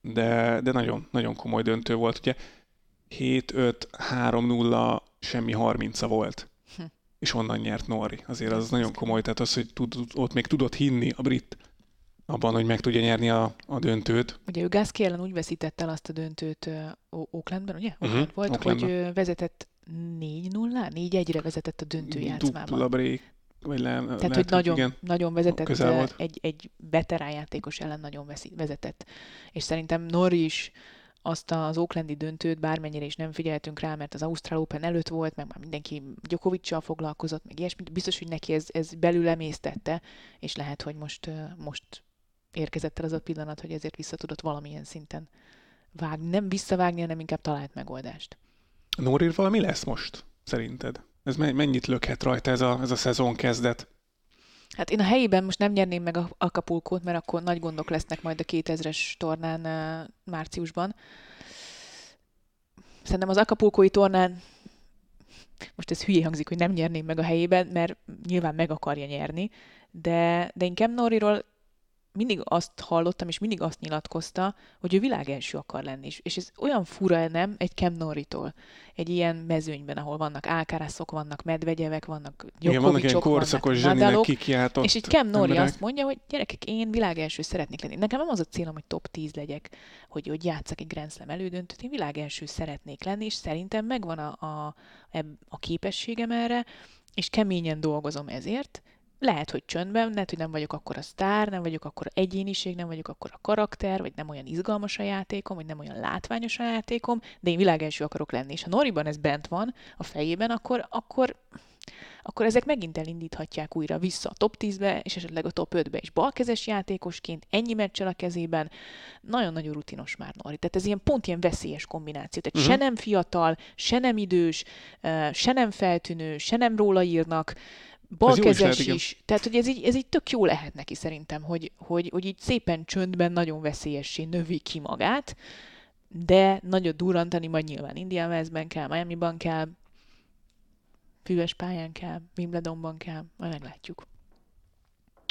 B: De, de nagyon, nagyon komoly döntő volt. Ugye 7-5-3-0 semmi 30 volt.
C: Hm.
B: És onnan nyert Nori. Azért az nagyon komoly, tehát az, hogy tud, ott még tudott hinni a brit abban, hogy meg tudja nyerni a, a döntőt.
C: Ugye ő Gaszki ellen úgy veszítette el azt a döntőt Oaklandben, ugye?
B: Mhm,
C: Oakland volt,
B: Oaklandben.
C: hogy vezetett 4-0, 4-1-re vezetett a döntő játszmában.
B: Dupla break, vagy le,
C: Tehát,
B: lehet,
C: hogy nagyon,
B: igen.
C: nagyon vezetett,
B: volt.
C: egy, egy veterán játékos ellen nagyon veszi, vezetett. És szerintem Nori is azt az Oaklandi döntőt, bármennyire is nem figyeltünk rá, mert az Ausztrál Open előtt volt, meg már mindenki Djokovic-sal foglalkozott, meg ilyesmi, biztos, hogy neki ez, ez belül emésztette, és lehet, hogy most, most érkezett el az a pillanat, hogy ezért vissza tudott valamilyen szinten vágni. Nem visszavágni, hanem inkább talált megoldást.
B: Norir valami lesz most, szerinted? Ez me- mennyit lökhet rajta ez a, ez a szezon kezdet?
C: Hát én a helyében most nem nyerném meg a Acapulcót, mert akkor nagy gondok lesznek majd a 2000-es tornán márciusban. Szerintem az Acapulcói tornán most ez hülye hangzik, hogy nem nyerném meg a helyében, mert nyilván meg akarja nyerni, de, de Cam Noriról mindig azt hallottam, és mindig azt nyilatkozta, hogy ő világelső akar lenni. És, ez olyan fura nem egy Cam Norritól. Egy ilyen mezőnyben, ahol vannak Alcarazok, vannak Medvegyevek, vannak
B: Igen, vannak ilyen korszakos
C: vannak Nadalok,
B: kikiáltott
C: és így Cam Nori
B: emberek.
C: azt mondja, hogy gyerekek, én világelső szeretnék lenni. Nekem nem az a célom, hogy top 10 legyek, hogy, hogy játszak egy Grand Slam elődöntőt, én világelső szeretnék lenni, és szerintem megvan a, a, a képességem erre, és keményen dolgozom ezért. Lehet, hogy csöndben, lehet, hogy nem vagyok akkor a sztár, nem vagyok akkor a egyéniség, nem vagyok akkor a karakter, vagy nem olyan izgalmas a játékom, vagy nem olyan látványos a játékom, de én világelső akarok lenni. És ha Noriban ez bent van a fejében, akkor, akkor akkor ezek megint elindíthatják újra vissza a top 10-be, és esetleg a top 5-be is balkezes játékosként, ennyi meccsel a kezében, nagyon-nagyon rutinos már Nori. Tehát ez ilyen pont ilyen veszélyes kombináció. Tehát
B: Mhm.
C: uh-huh. se nem fiatal, se nem idős, se nem feltűnő, se nem róla írnak, balkezes is, is. Tehát, hogy ez így, ez így tök jó lehet neki szerintem, hogy, hogy, hogy így szépen csöndben nagyon veszélyessé növi ki magát, de nagyot durrantani majd nyilván Indian kell, Miami-ban kell, füves pályán kell, Wimbledonban kell, majd meglátjuk.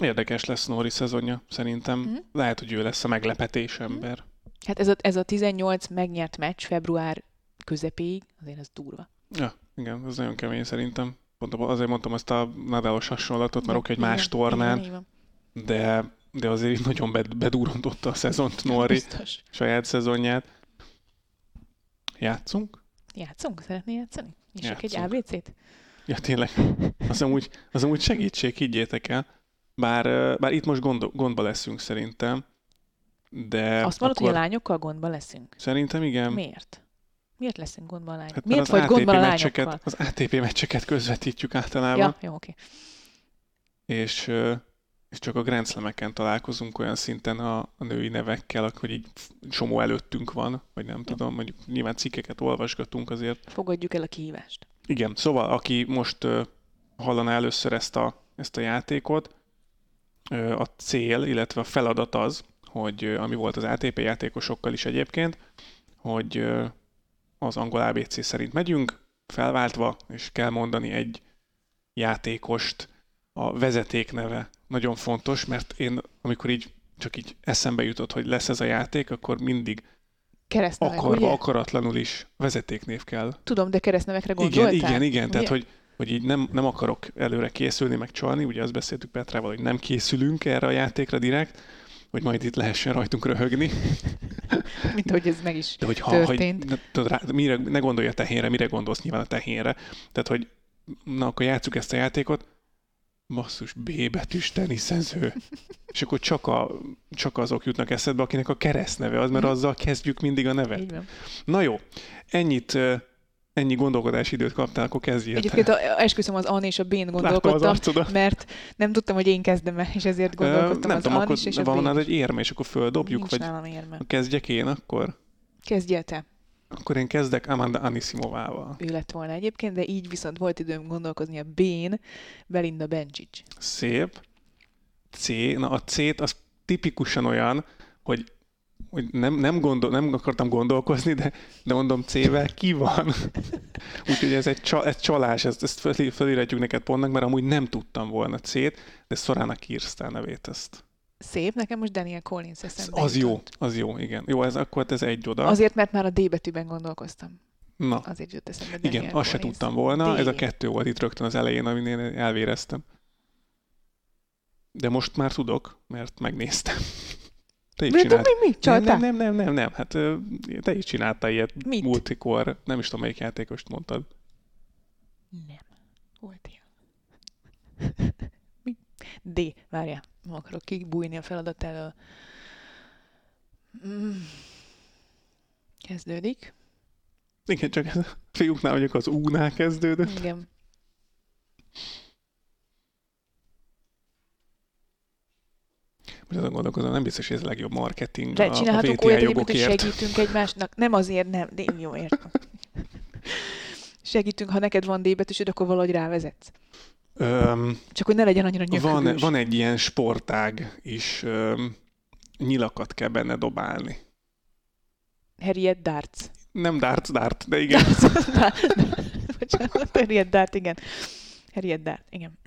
B: Érdekes lesz Nori szezonja, szerintem.
C: Mhm.
B: Lehet, hogy ő lesz a meglepetés ember.
C: Hát ez a, ez a 18 megnyert meccs február közepéig, azért ez durva.
B: Ja, igen, ez nagyon kemény szerintem. Pont azért mondtam ezt a Nadalos hasonlatot, mert oké, egy más
C: Igen,
B: tornán,
C: igen,
B: de, de azért nagyon bed, bedurrantotta a szezont
C: Biztos.
B: saját szezonját. Játszunk?
C: Játszunk? Szeretnél játszani? És csak egy. ABC-t?
B: Ja, tényleg. Az amúgy, az amúgy segítség, higgyétek el. Bár, bár itt most gond, gondba leszünk szerintem. De
C: Azt mondod, hogy
B: akkor
C: a lányokkal gondba leszünk?
B: Szerintem igen.
C: Miért? Miért leszünk gondban a lányok?
B: Hát
C: Miért vagy
B: az
C: gondban a lányokkal?
B: meccseket, az ATP meccseket közvetítjük általában,
C: Ja, jó, oké.
B: és, és csak a Grand Slam-eken találkozunk olyan szinten a, a női nevekkel, hogy így csomó előttünk van, vagy nem tudom, mondjuk nyilván cikkeket olvasgatunk azért.
C: Fogadjuk el a kihívást.
B: Igen, szóval aki most ö, hallaná először ezt a, ezt a játékot, a cél, illetve a feladat az, hogy ami volt az ATP játékosokkal is egyébként, hogy az angol ABC szerint megyünk, felváltva, és kell mondani egy játékost, a vezeték neve nagyon fontos, mert én amikor így csak így eszembe jutott, hogy lesz ez a játék, akkor mindig
C: Keresztnevek,
B: akarva,
C: ugye?
B: akaratlanul is vezetéknév kell.
C: Tudom, de keresztnevekre
B: Igen,
C: gondoltál?
B: igen, igen, tehát
C: Ugye?
B: hogy, hogy így nem, nem akarok előre készülni, meg csalni, ugye azt beszéltük Petrával, hogy nem készülünk erre a játékra direkt, hogy majd itt lehessen rajtunk röhögni.
C: Mint hogy ez meg is
B: De hogy ha,
C: történt.
B: hogy, ne, tudod, rá, mire, ne gondolj a tehénre, mire gondolsz nyilván a tehénre. Tehát, hogy na akkor játsszuk ezt a játékot, basszus, B betűs teniszező. És akkor csak, a, csak azok jutnak eszedbe, akinek a keresztneve az, mert
C: Mhm.
B: azzal kezdjük mindig a nevet. Na jó, ennyit, ennyi gondolkodási időt kaptál, akkor kezdjél. te.
C: Egyébként a, esküszöm az An és a Bén
B: az
C: gondolkodtam, mert nem tudtam, hogy én kezdem el, és ezért gondolkodtam
B: nem
C: az
B: tudom,
C: An is, és a
B: van nálad egy érme, és akkor földobjuk,
C: Nincs
B: vagy
C: nálam érme.
B: kezdjek én akkor?
C: Kezdjél te.
B: Akkor én kezdek Amanda Anisimovával.
C: Ő lett volna egyébként, de így viszont volt időm gondolkozni a Bén, Belinda Bencic.
B: Szép. C. Na a C-t az tipikusan olyan, hogy hogy nem, nem, gondol, nem akartam gondolkozni, de, de mondom C-vel ki van. Úgyhogy ez egy, csa, egy csalás, ezt, ezt föl, fölíratjuk neked pontnak, mert amúgy nem tudtam volna C-t, de Sorana Kirsten nevét ezt.
C: Szép, nekem most Daniel Collins eszembe
B: Az jó,
C: jutott.
B: az jó, igen. Jó, ez akkor ez egy oda.
C: Azért, mert már a D betűben gondolkoztam.
B: Na,
C: Azért jött eszembe
B: igen,
C: Daniel
B: azt se tudtam volna.
C: D.
B: Ez a kettő volt itt rögtön az elején, amin én elvéreztem. De most már tudok, mert megnéztem. Te is
C: Mi,
B: csinált.
C: mi, mi?
B: Nem,
C: Csaltál?
B: nem, nem, nem, nem, nem. Hát te is csináltál ilyet
C: Mit?
B: multikor. Nem is tudom, melyik játékost mondtad.
C: Nem. Volt ilyen. Mi? D. Várjál. Nem akarok kibújni a feladat elől. Mm. Kezdődik.
B: Igen, csak ez a fiúknál vagyok az U-nál kezdődött.
C: Igen.
B: Most azon gondolkozom, nem biztos, hogy ez a legjobb marketing
C: De
B: a,
C: csinálhatunk olyat egyébként, hogy segítünk egymásnak. Nem azért, nem. De jó, értem. Segítünk, ha neked van D-betűsöd, akkor valahogy rávezetsz.
B: Öm,
C: Csak hogy ne legyen annyira nyökögős.
B: van, van egy ilyen sportág is, öm, nyilakat kell benne dobálni.
C: Harriet Darts.
B: Nem darts, dart, de igen.
C: Bocsánat, Harriet Dart, igen. Harriet Dart, igen.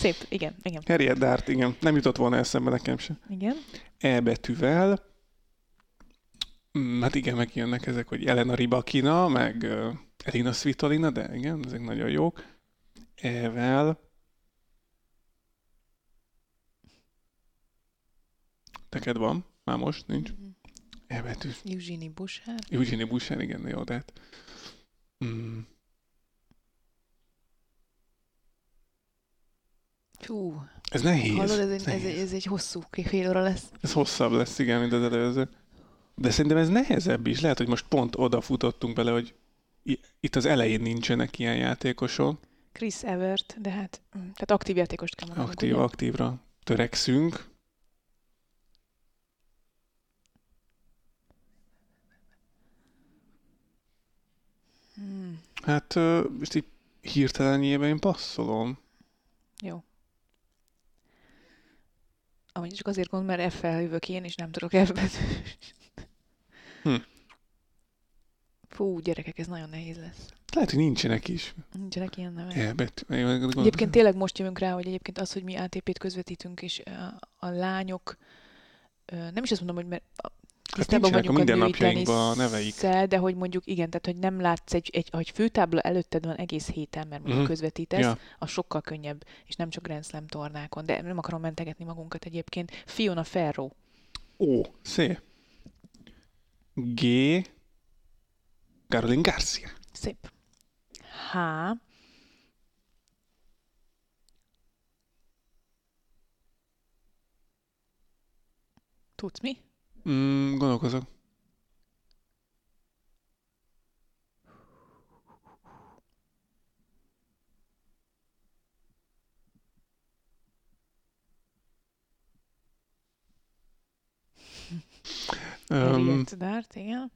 C: Szép, igen, igen.
B: Harriet Dart, igen. Nem jutott volna eszembe nekem se.
C: Igen.
B: E betűvel. Mm, Hát igen, megjönnek ezek, hogy Elena Ribakina, meg Elina Svitolina, de igen, ezek nagyon jók. E-vel. Neked van? Már most nincs. E betű.
C: Eugenie Bouchard.
B: Eugenie Boucher, igen, jó, de hát. Mm.
C: Hú,
B: Ez nehéz.
C: hallod, ez egy, ez,
B: nehéz.
C: egy, ez egy hosszú fél óra lesz.
B: Ez hosszabb lesz, igen, mint az előző. De szerintem ez nehezebb is. Lehet, hogy most pont odafutottunk bele, hogy itt az elején nincsenek ilyen játékosok.
C: Chris Evert, de hát, mm, tehát aktív játékost kell mondanunk,
B: Aktív,
C: ugye?
B: aktívra törekszünk.
C: Hmm,
B: Hát most így hirtelenjében én passzolom.
C: jó. Amúgy csak azért gondolom, mert F-fel jövök én, és nem tudok F.
B: Hm.
C: Fú, gyerekek, ez nagyon nehéz lesz.
B: Lehet, hogy nincsenek is.
C: Nincsenek ilyen nevek.
B: E gondolom-
C: Egyébként tényleg most jövünk rá, hogy egyébként az, hogy mi ATP-t közvetítünk, és a, a lányok, nem is azt mondom, hogy mert tisztában
B: nincsenek a
C: vagyunk a,
B: mindennapjainkban a neveik.
C: tenisszel, de hogy mondjuk igen, tehát hogy nem látsz egy, egy hogy főtábla előtted van egész héten, mert mondjuk
B: Mhm.
C: közvetítesz,
B: Ja.
C: az sokkal könnyebb, és nem csak Grand Slam tornákon, de nem akarom mentegetni magunkat egyébként. Fiona Ferro,
B: Ó, szép. G. Caroline Garcia.
C: szép. H. Tudsz mi?
B: Mm, gondolkozok. Um,
C: Harriet Dart, igen.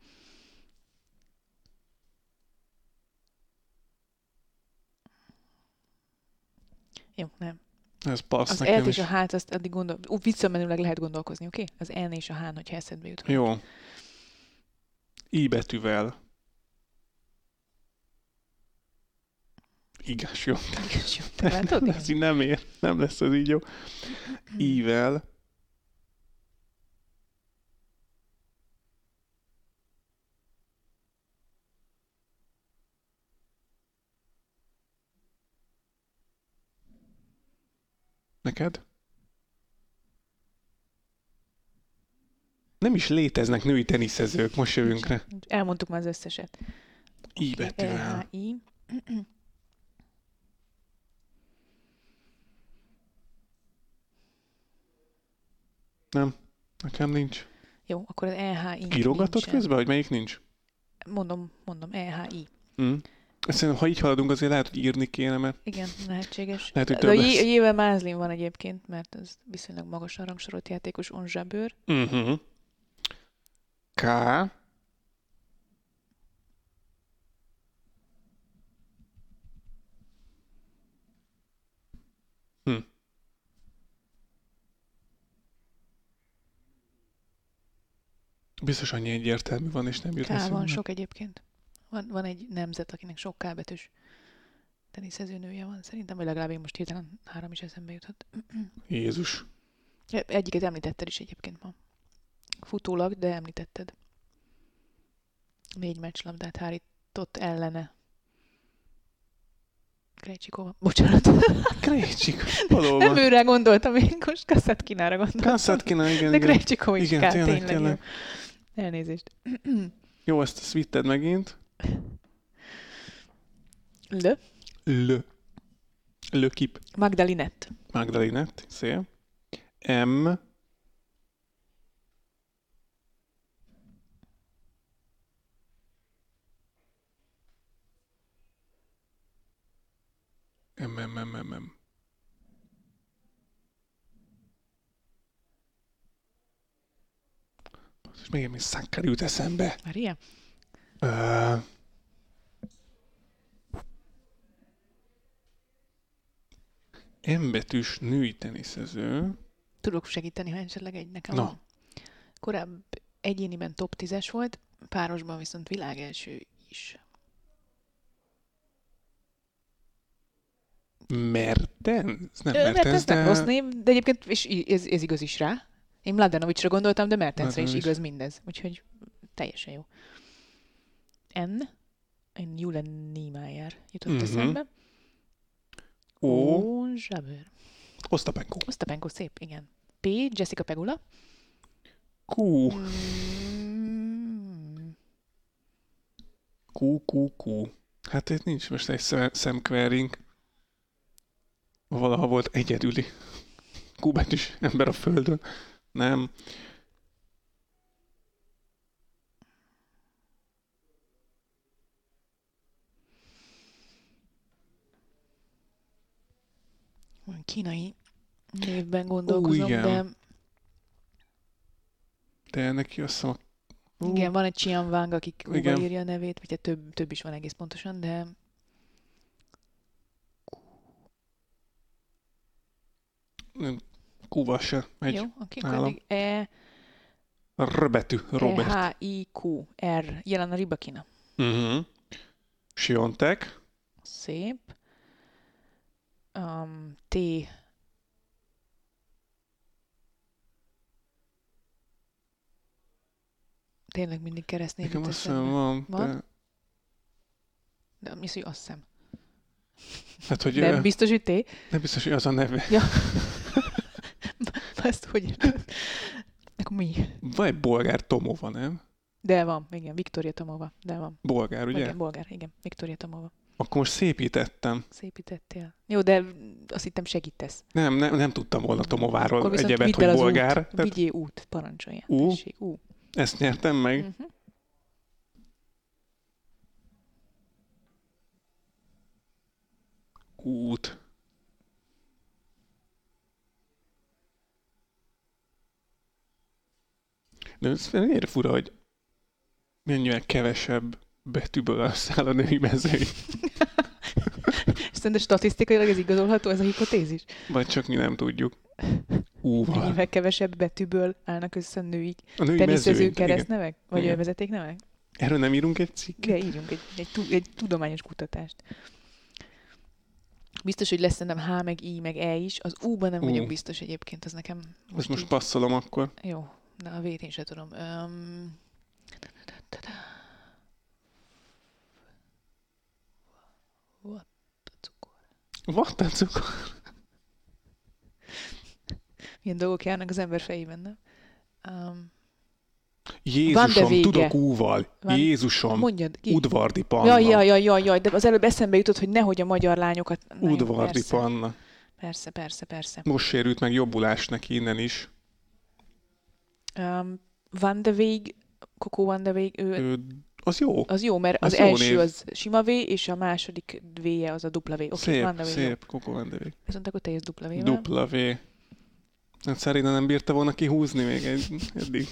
C: Jó, nem.
B: Ez passz
C: Az
B: nekem is.
C: és a H-t, azt addig gondol... Ú, visszamenőleg lehet gondolkozni, oké? Okay? Az N és a H-n, hogyha eszedbe jut.
B: Jó. I betűvel. Igaz, jó.
C: Igen, jó, te látod?
B: Lesz, így nem ér. Nem lesz ez így jó. I-vel. Neked? Nem is léteznek női teniszezők, most jövünk rá.
C: Elmondtuk már az összeset.
B: I betűvel.
C: E-H-I.
B: Nem, nekem nincs.
C: Jó, akkor az E-H-I.
B: Írogatod
C: nincsen.
B: közben, hogy melyik nincs?
C: Mondom, mondom, E-H-I.
B: Mm. Szerintem, ha így haladunk, azért lehet, hogy írni kéne, mert
C: Igen, lehetséges.
B: Lehet, hogy
C: De a
B: több lesz.
C: Jé- Jével Mázlin van egyébként, mert ez viszonylag magasan rangsorolt játékos, on zsebőr.
B: Uh-huh. K. Hm. Biztos annyi egyértelmű van, és nem jut
C: K van sok egyébként. Van, van egy nemzet, akinek sok K betűs teniszezőnője van. Szerintem, vagy legalább én most hirtelen három is eszembe juthat.
B: Jézus.
C: Egyiket említetted is egyébként ma. Futólag, de említetted. Négy meccslabdát hárít, ott ellene. Krejcsikova. Bocsánat.
B: Krejcsik,
C: Nem őre gondoltam, én most Kasszetkinára gondoltam.
B: Kasszatkina, igen,
C: De. Krejcsikova is
B: Igen,
C: kell,
B: tényleg,
C: tényleg. Elnézést.
B: Jó, ezt, ezt vitted megint.
C: Le.
B: L. Lökip.
C: Magdalinett.
B: Magdalinett, szép. M. M, M, M, M, M. És még mi szakkar jut eszembe.
C: Maria?
B: Ö... M betűs női teniszező.
C: Tudok segíteni, ha esetleg egy nekem
B: Na.
C: van. Korábban egyéniben top 10-es volt, párosban viszont világelső is.
B: Mertens? Nem
C: Ö,
B: Mertens,
C: Mertens
B: de...
C: nem rossz név, de egyébként és ez, ez igaz is rá. Én Mladenovicsra gondoltam, de Mertensre is
B: Mladenovics.
C: igaz mindez. Úgyhogy teljesen jó. N. Én Julen Niemeyer jutott
B: Mhm.
C: eszembe.
B: O.
C: Ó, Zsaber.
B: Osztapenko.
C: Osztapenko, szép, igen. P. Jessica Pegula.
B: Q.
C: Mm,
B: Q, Q, Q. Hát itt nincs most egy szem- szemkverink. Valaha volt egyedüli betűs ember a földön. Nem.
C: Kínai névben gondolkozom,
B: igen.
C: de
B: De neki azt hiszem. Ú,
C: igen, van egy Chian Wang, aki. Kuba írja a nevét, vagy hát több, több is van egész pontosan, de
B: nem, Q-val se megy.
C: jó, oké, akkor
B: nálam.
C: eddig E,
B: R betű,
C: e,
B: Robert.
C: H, I, Q, R, jelen a Ribakina.
B: Uh-huh. Siontek.
C: Szép. Um, T, Tényleg mindig keresztnév
B: Nekem azt hiszem van,
C: Van?
B: de...
C: De mi az, hogy azt hiszem.
B: Hát, hogy
C: De
B: ö,
C: biztos, hogy T?
B: nem biztos, hogy az a neve.
C: Ja. Ezt hogy érted? Akkor mi?
B: Van egy bolgár Tomova, nem?
C: De van, igen, Viktória Tomova. De van.
B: Bolgár, ugye?
C: Igen, bolgár, igen, Viktória Tomova.
B: Akkor most szépítettem.
C: Szépítettél. Jó, de azt hittem segítesz.
B: Nem, nem, nem tudtam volna Tomováról egyebet, hogy bolgár.
C: Út.
B: Tehát
C: Vigyél út, parancsolja.
B: Ú?
C: Tessék, ú.
B: ezt nyertem meg.
C: Mhm.
B: Út. De ez miért fura, hogy mennyivel kevesebb betűből összeáll a női mezőny.
C: Szerintem statisztikailag ez igazolható, ez a hipotézis?
B: Vagy csak mi nem tudjuk. Úval.
C: Mennyivel kevesebb betűből állnak össze női
B: A női
C: teniszező keresztnevek? Vagy
B: Igen.
C: vezetéknevek?
B: Erről nem írunk egy cikk?
C: De írjunk egy, egy, egy tudományos kutatást. Biztos, hogy lesz szerintem H, meg I, meg E is. Az U-ban nem
B: Ú.
C: vagyok biztos egyébként, az nekem
B: Most,
C: most,
B: most
C: így...
B: passzolom akkor.
C: Jó, de a vét én sem tudom. Um...
B: Vattacukor.
C: Milyen dolgok járnak az ember fejében, nem? Um,
B: Jézusom, tudok úval.
C: Van-
B: Jézusom,
C: mondjad ki.
B: udvardi panna.
C: Jaj, jaj, jaj, jaj, jaj, de az előbb eszembe jutott, hogy nehogy a magyar lányokat... Na
B: Udvardi
C: persze,
B: panna.
C: persze, persze, persze.
B: Most sérült meg jobbulás neki innen is.
C: Um, Van de Weg, Coco Van de Weg, ő,
B: Ő, az jó.
C: az jó, mert az,
B: az jó
C: első
B: név.
C: az sima V, és a második V-je az a dupla V. Oké,
B: szép,
C: Van de Weg, jó.
B: szép. Koko Vendevég.
C: Viszont akkor te jössz dupla V-vel.
B: Dupla V. Hát Szerina nem bírta volna kihúzni még egy, eddig.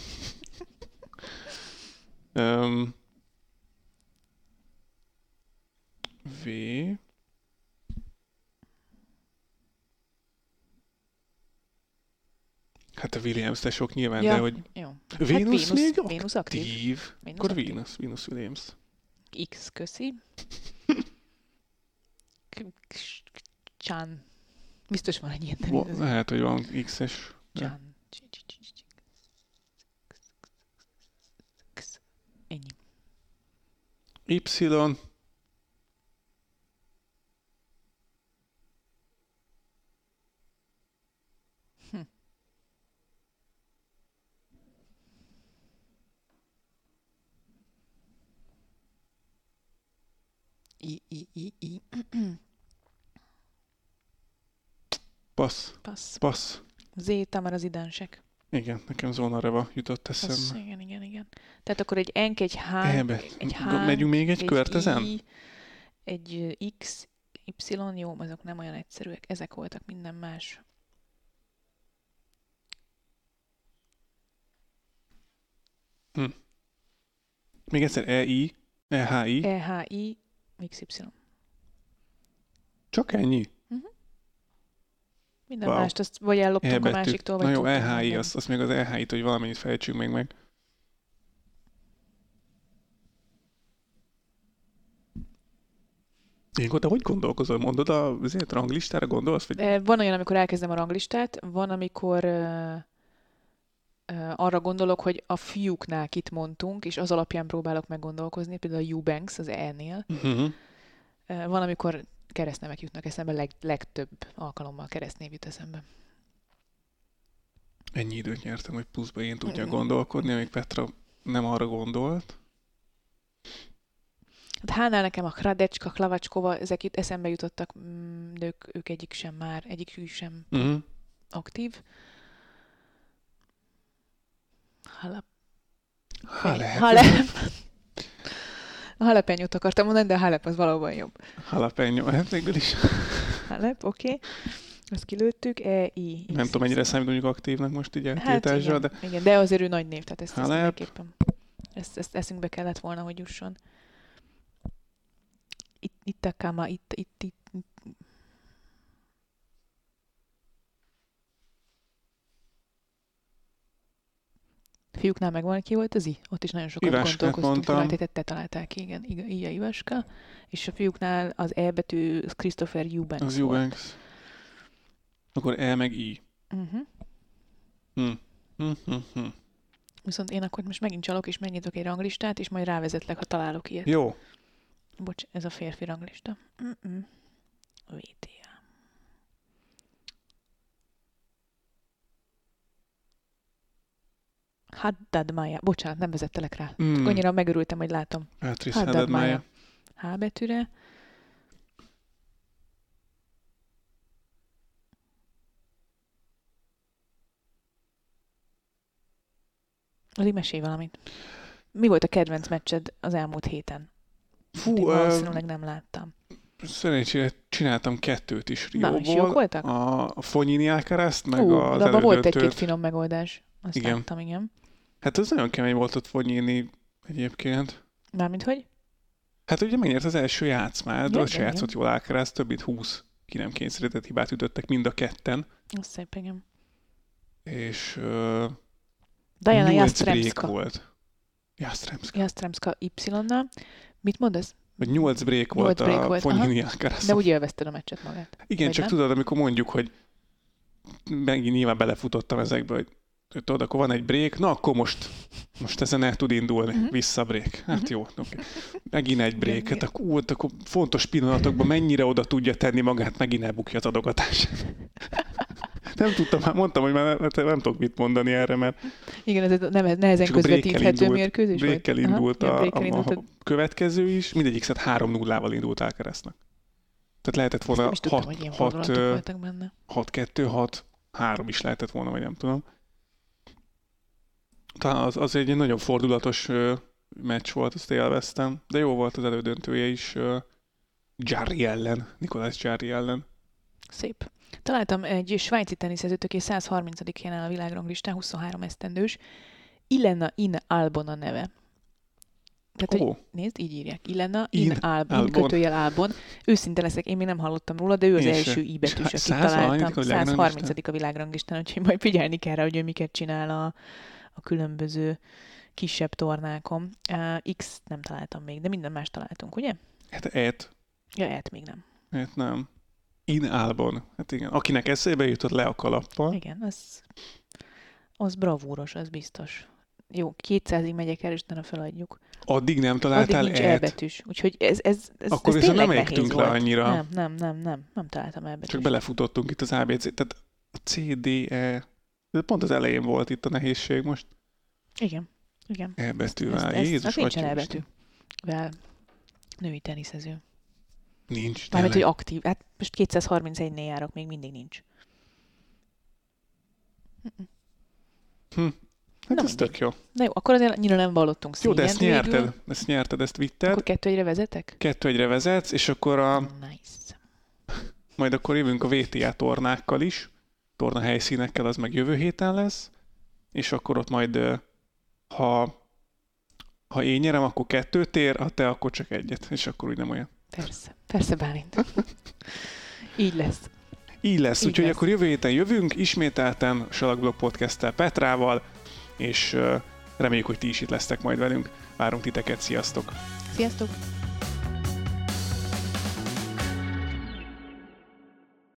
B: um, v. Hát a Williams, de sok nyilván,
C: Ja,
B: de hogy
C: Jó.
B: Vénusz
C: hát
B: még
C: Vénusz aktív.
B: aktív.
C: Vénusz
B: Akkor
C: aktív.
B: Venus, Venus Williams.
C: X, köszi. Chan. Biztos van egy ilyen
B: Lehet, hogy van X-es.
C: Chan. Ennyi.
B: Y.
C: I, I, I, I.
B: Passz.
C: Passz.
B: Passz.
C: Z, Tamara az idensek.
B: Igen, nekem zónareva jutott eszembe.
C: igen, igen, igen. Tehát akkor egy enk, egy h, egy H,
B: Megyünk még egy, kört ezen?
C: I, egy X, Y, jó, azok nem olyan egyszerűek. Ezek voltak, minden más.
B: Még egyszer E, I, E, H, I.
C: E, H, I, XY.
B: Csak ennyi?
C: Minden
B: Wow.
C: mást, azt vagy
B: E
C: elloptunk a másiktól, vagy
B: Na jó,
C: tudtunk
B: H, I,
C: mondani.
B: azt, azt még az E, H, I-t, hogy valamennyit fejtsünk még meg. Ilyenkor te hogy gondolkozol? Mondod a azért ranglistára gondolsz? Vagy...
C: Eh, Van olyan, amikor elkezdem a ranglistát, van, amikor ö, arra gondolok, hogy a fiúknál kit mondtunk, és az alapján próbálok meggondolkozni, például a Eubanks az E-nél.
B: Uh-huh.
C: Van, amikor keresztnevek jutnak eszembe, leg, legtöbb alkalommal keresztnév jut eszembe.
B: Ennyi időt nyertem, hogy pluszba én tudjak gondolkodni, amíg Petra nem arra gondolt.
C: Hát Hánál nekem a Kradecska, Klavacskova, ezek itt eszembe jutottak, mm, de ők, ők egyik sem már, egyikük sem
B: Uh-huh.
C: aktív. Halep.
B: Halep.
C: Halep. Halepenyót akartam mondani, de a Halep az valóban jobb.
B: Jalapeno, hát végül is.
C: Halep, oké. Okay. Azt kilőttük. E, I.
B: Nem tudom, mennyire számít mondjuk aktívnak most így
C: Hát
B: eltiltásra,
C: igen,
B: de
C: igen, de azért ő nagy név, tehát ezt, mindenképpen ezt, ezt eszünkbe kellett volna, hogy jusson. Itt, itt a kama, itt, itt. itt. Fiúknál volt az I? Ott is nagyon sokat
B: Iváskát
C: gondolkoztunk
B: mondtam.
C: te, találták ki, igen, igen, I a Ivaska. És a fiúknál az E betű az Christopher Eubanks
B: az
C: volt.
B: Eubanks. Akkor E meg I.
C: Uh-huh.
B: Hm. Hm, hm, hm.
C: Viszont én akkor most megint csalok, és megnyitok egy ranglistát, és majd rávezetlek, ha találok ilyet.
B: Jó.
C: Bocs, ez a férfi ranglista. Mm-mm. VTA. Haddad Maya. Bocsánat, nem vezettelek rá.
B: Mm.
C: Annyira megörültem, hogy látom.
B: Patrice
C: Haddad
B: Haddad
C: Maya.
B: Maya.
C: H betűre. Addig mesélj valamit. Mi volt a kedvenc meccsed az elmúlt héten?
B: Fú,
C: Én valószínűleg nem láttam.
B: szerencsére csináltam kettőt is
C: Na,
B: Rióból.
C: és jók voltak?
B: A, Fonyini Alcaraz-t, meg
C: Ú,
B: az
C: de abban volt egy-két finom megoldás. Azt
B: Igen.
C: láttam, igen.
B: Hát az nagyon kemény volt ott Fonyini egyébként.
C: Mármint hogy?
B: Hát ugye megnyert az első játszmát, de se játszott jól Alcaraz, több mint 20 ki nem kényszerített hibát ütöttek mind a ketten.
C: Az szép, igen.
B: És uh,
C: Diana
B: 8
C: Jastremska.
B: volt. Jastremska.
C: Jastremska Y-nal. Mit mondasz?
B: Vagy 8 break volt
C: Nyolc break
B: a
C: volt,
B: Fonyini Alcaraz.
C: De úgy élvezted a meccset magát.
B: Igen,
C: vagy
B: csak
C: nem?
B: tudod, amikor mondjuk, hogy megint nyilván belefutottam ezekbe, hogy tudod, akkor van egy break, na akkor most, most ezen el tud indulni,
C: Mhm.
B: vissza break. Hát jó, oké. Megint egy break, hát akkor, ú, akkor fontos pillanatokban mennyire oda tudja tenni magát, megint elbukja az adogatás. Nem tudtam, már mondtam, hogy már nem, nem tudok mit mondani erre, mert
C: Igen, ez nem, nehezen
B: a
C: közvetíthető
B: indult-
C: mérkőzés volt.
B: breakkel indult,
C: Aha,
B: a,
C: ja, breakkel
B: a,
C: indult
B: a, következő is, mindegyik szed 3-0-ával indult Alcaraznak. Tehát lehetett volna
C: nem is tudtam, hogy ilyen fordulatok
B: 6-2,
C: voltak benne.
B: 6 3 is lehetett volna, vagy nem tudom. Talán az, az egy nagyon fordulatos ö, meccs volt, azt élveztem, de jó volt az elődöntője is ö, Jarry ellen, Nikolás Jarry ellen.
C: Szép. Találtam egy svájci teniszezőt, aki 130 helyen a világranglistán, 23 esztendős. Ilena In Albon a neve. Tehát, hogy
B: Ó,
C: Nézd, így írják. Ilena, in,
B: In
C: Albon,
B: Albon.
C: kötőjel Albon. Őszinte leszek, én még nem hallottam róla, de ő az
B: Én
C: első i
B: íbetűs,
C: akit
B: 130.
C: találtam.
B: a világranglistán?
C: 130. a világranglistán, úgyhogy majd figyelni kell rá, hogy ő miket csinál a, a különböző kisebb tornákon. Uh, X nem találtam még, de minden más találtunk, ugye?
B: hát et,
C: Ja, et még nem.
B: et nem. In Albon. Hát igen, akinek eszébe jutott le a kalappal.
C: Igen, az, az bravúros, az biztos. jó, 200-ig megyek el, és utána feladjuk.
B: Addig nem
C: Addig
B: találtál
C: nincs
B: et?
C: elbetűs. Úgyhogy ez, ez, ez,
B: Akkor
C: ez
B: viszont nem égtünk le annyira.
C: Nem, nem, nem, nem, nem találtam elbetűs.
B: Csak belefutottunk itt az ABC, tehát a C, D, E, de pont az elején volt itt a nehézség most.
C: Igen, igen.
B: E
C: Ez,
B: betűvel.
C: ez,
B: Jézus,
C: az nincsen
B: Atyám
C: elbetű. Vel női teniszező.
B: Nincs,
C: Mármint, hogy aktív. Hát most 231-nél járok, még mindig nincs.
B: Hát
C: Na
B: ez tök jó.
C: Na jó, akkor azért annyira nem vallottunk
B: Jó, de ezt
C: szégyent végül.
B: nyerted. Ezt nyerted, ezt vitted.
C: Akkor kettő egyre vezetek?
B: Kettő egyre vezetsz, és akkor a,
C: Nice.
B: majd akkor jövünk a VTA tornákkal is. Torna helyszínekkel, az meg jövő héten lesz. És akkor ott majd, ha, ha én nyerem, akkor kettőt ér, ha te, akkor csak egyet. És akkor úgy nem olyan.
C: Persze. Persze, Bálint. Így lesz.
B: Így lesz,
C: Így
B: úgyhogy
C: lesz.
B: akkor jövő héten jövünk, ismételten Salakblog Podcast-tel Petrával, és reméljük, hogy ti is itt lesztek majd velünk. Várunk titeket, sziasztok!
C: Sziasztok!